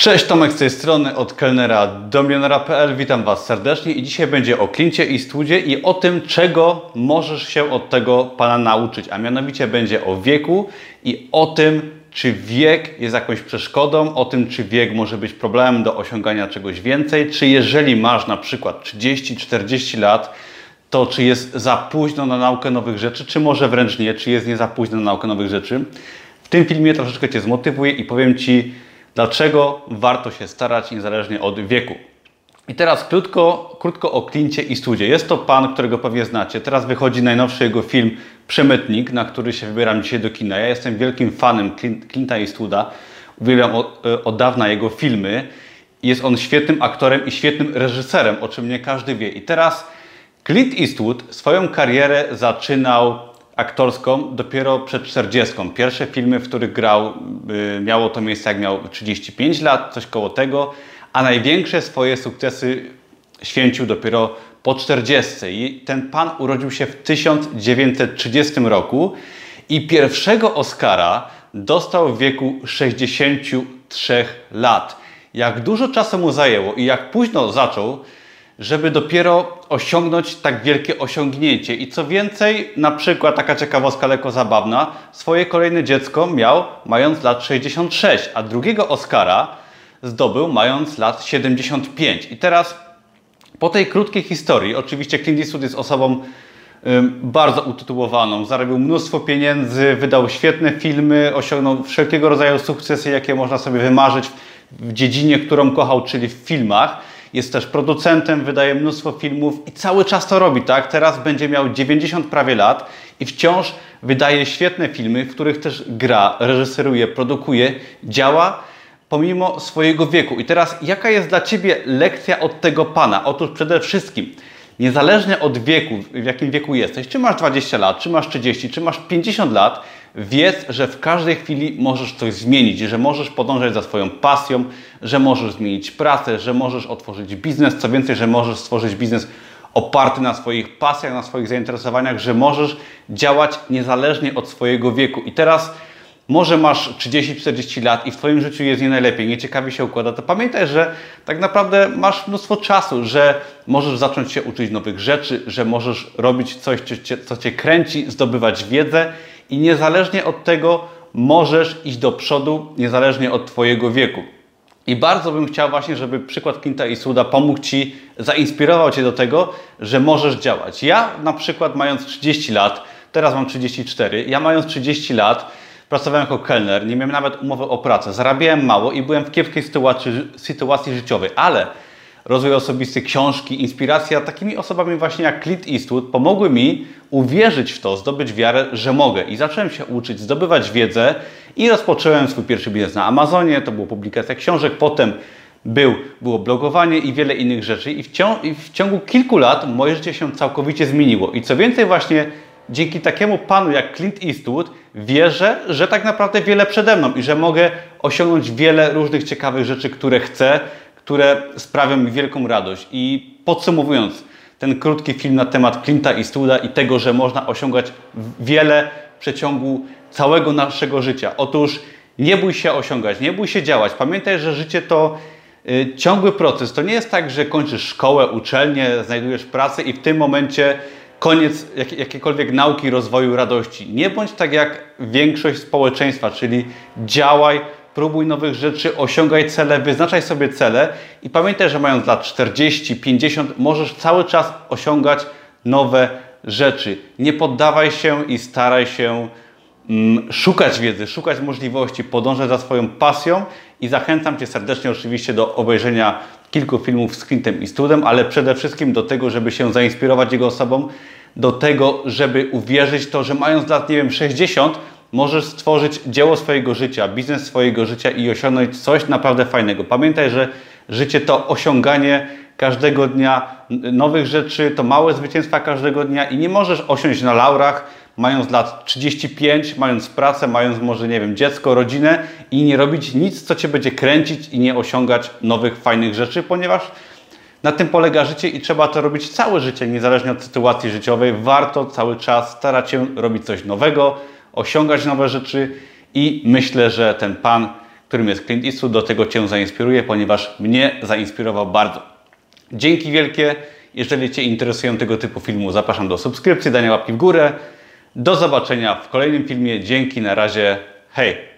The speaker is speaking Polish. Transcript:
Cześć, Tomek z tej strony, od kelnera do milionera.pl. Witam Was serdecznie i dzisiaj będzie o Clincie i Studzie i o tym, czego możesz się od tego Pana nauczyć, a mianowicie będzie o wieku i o tym, czy wiek jest jakąś przeszkodą, o tym, czy wiek może być problemem do osiągania czegoś więcej, czy jeżeli masz na przykład 30-40 lat, to czy jest za późno na naukę nowych rzeczy, czy może wręcz nie, czy jest nie za późno na naukę nowych rzeczy. W tym filmie troszeczkę Cię zmotywuję i powiem Ci, dlaczego warto się starać niezależnie od wieku. I teraz krótko, krótko o Klincie i Studzie. Jest to pan, którego pewnie znacie. Teraz wychodzi najnowszy jego film Przemytnik, na który się wybieram dzisiaj do kina. Ja jestem wielkim fanem Clint, i Studa. Uwielbiam od, e, od dawna jego filmy. Jest on świetnym aktorem i świetnym reżyserem, o czym nie każdy wie. I teraz Clint Eastwood swoją karierę zaczynał aktorską dopiero przed 40. Pierwsze filmy, w których grał, y, miało to miejsce jak miał 35 lat, coś koło tego, a największe swoje sukcesy święcił dopiero po 40. I ten pan urodził się w 1930 roku i pierwszego Oscara dostał w wieku 63 lat. Jak dużo czasu mu zajęło i jak późno zaczął, żeby dopiero osiągnąć tak wielkie osiągnięcie. I co więcej, na przykład taka ciekawostka lekko zabawna, swoje kolejne dziecko miał mając lat 66, a drugiego Oscara zdobył mając lat 75. I teraz po tej krótkiej historii, oczywiście Clint Eastwood jest osobą bardzo utytułowaną, zarobił mnóstwo pieniędzy, wydał świetne filmy, osiągnął wszelkiego rodzaju sukcesy, jakie można sobie wymarzyć w dziedzinie, którą kochał, czyli w filmach. Jest też producentem, wydaje mnóstwo filmów i cały czas to robi, tak? Teraz będzie miał 90 prawie lat i wciąż wydaje świetne filmy, w których też gra, reżyseruje, produkuje, działa pomimo swojego wieku. I teraz jaka jest dla Ciebie lekcja od tego Pana? Otóż przede wszystkim niezależnie od wieku, w jakim wieku jesteś, czy masz 20 lat, czy masz 30, czy masz 50 lat, wiedz, że w każdej chwili możesz coś zmienić, że możesz podążać za swoją pasją, że możesz zmienić pracę, że możesz otworzyć biznes, co więcej, że możesz stworzyć biznes oparty na swoich pasjach, na swoich zainteresowaniach, że możesz działać niezależnie od swojego wieku. I teraz może masz 30-40 lat i w Twoim życiu jest nie najlepiej, nieciekawie się układa, to pamiętaj, że tak naprawdę masz mnóstwo czasu, że możesz zacząć się uczyć nowych rzeczy, że możesz robić coś, co Cię kręci, zdobywać wiedzę i niezależnie od tego możesz iść do przodu, niezależnie od Twojego wieku. I bardzo bym chciał właśnie, żeby przykład Clint'a i Suda pomógł Ci, zainspirował Cię do tego, że możesz działać. Ja na przykład mając 30 lat, teraz mam 34, ja mając 30 lat, Pracowałem jako kelner, nie miałem nawet umowy o pracę, zarabiałem mało i byłem w kiepskiej sytuacji, sytuacji życiowej, ale rozwój osobisty, książki, inspiracja takimi osobami właśnie jak Clint Eastwood pomogły mi uwierzyć w to, zdobyć wiarę, że mogę. I zacząłem się uczyć, zdobywać wiedzę i rozpocząłem swój pierwszy biznes na Amazonie, to była publikacja książek, potem był, było blogowanie i wiele innych rzeczy i w, ciągu, i w ciągu kilku lat moje życie się całkowicie zmieniło. I co więcej właśnie dzięki takiemu panu jak Clint Eastwood wierzę, że tak naprawdę wiele przede mną i że mogę osiągnąć wiele różnych ciekawych rzeczy, które chcę, które sprawią mi wielką radość. I podsumowując ten krótki film na temat Clint'a Eastwooda i tego, że można osiągać wiele w przeciągu całego naszego życia. Otóż nie bój się osiągać, nie bój się działać. Pamiętaj, że życie to y, ciągły proces. To nie jest tak, że kończysz szkołę, uczelnię, znajdujesz pracę i w tym momencie koniec jak, jakiejkolwiek nauki, rozwoju, radości. Nie bądź tak jak większość społeczeństwa, czyli działaj, próbuj nowych rzeczy, osiągaj cele, wyznaczaj sobie cele i pamiętaj, że mając lat 40, 50 możesz cały czas osiągać nowe rzeczy. Nie poddawaj się i staraj się mm, szukać wiedzy, szukać możliwości, podążać za swoją pasją i zachęcam Cię serdecznie oczywiście do obejrzenia kilku filmów z Clintem i Studem, ale przede wszystkim do tego, żeby się zainspirować jego osobą, do tego, żeby uwierzyć to, że mając lat, nie wiem, 60, możesz stworzyć dzieło swojego życia, biznes swojego życia i osiągnąć coś naprawdę fajnego. Pamiętaj, że życie to osiąganie każdego dnia nowych rzeczy, to małe zwycięstwa każdego dnia i nie możesz osiąść na laurach, mając lat 35, mając pracę, mając może, nie wiem, dziecko, rodzinę i nie robić nic, co Cię będzie kręcić i nie osiągać nowych, fajnych rzeczy, ponieważ na tym polega życie i trzeba to robić całe życie, niezależnie od sytuacji życiowej. Warto cały czas starać się robić coś nowego, osiągać nowe rzeczy i myślę, że ten pan którym jest Clint Eastwood, do tego Cię zainspiruje, ponieważ mnie zainspirował bardzo. Dzięki wielkie. Jeżeli Cię interesują tego typu filmu, zapraszam do subskrypcji, dania łapki w górę. Do zobaczenia w kolejnym filmie. Dzięki, na razie. Hej!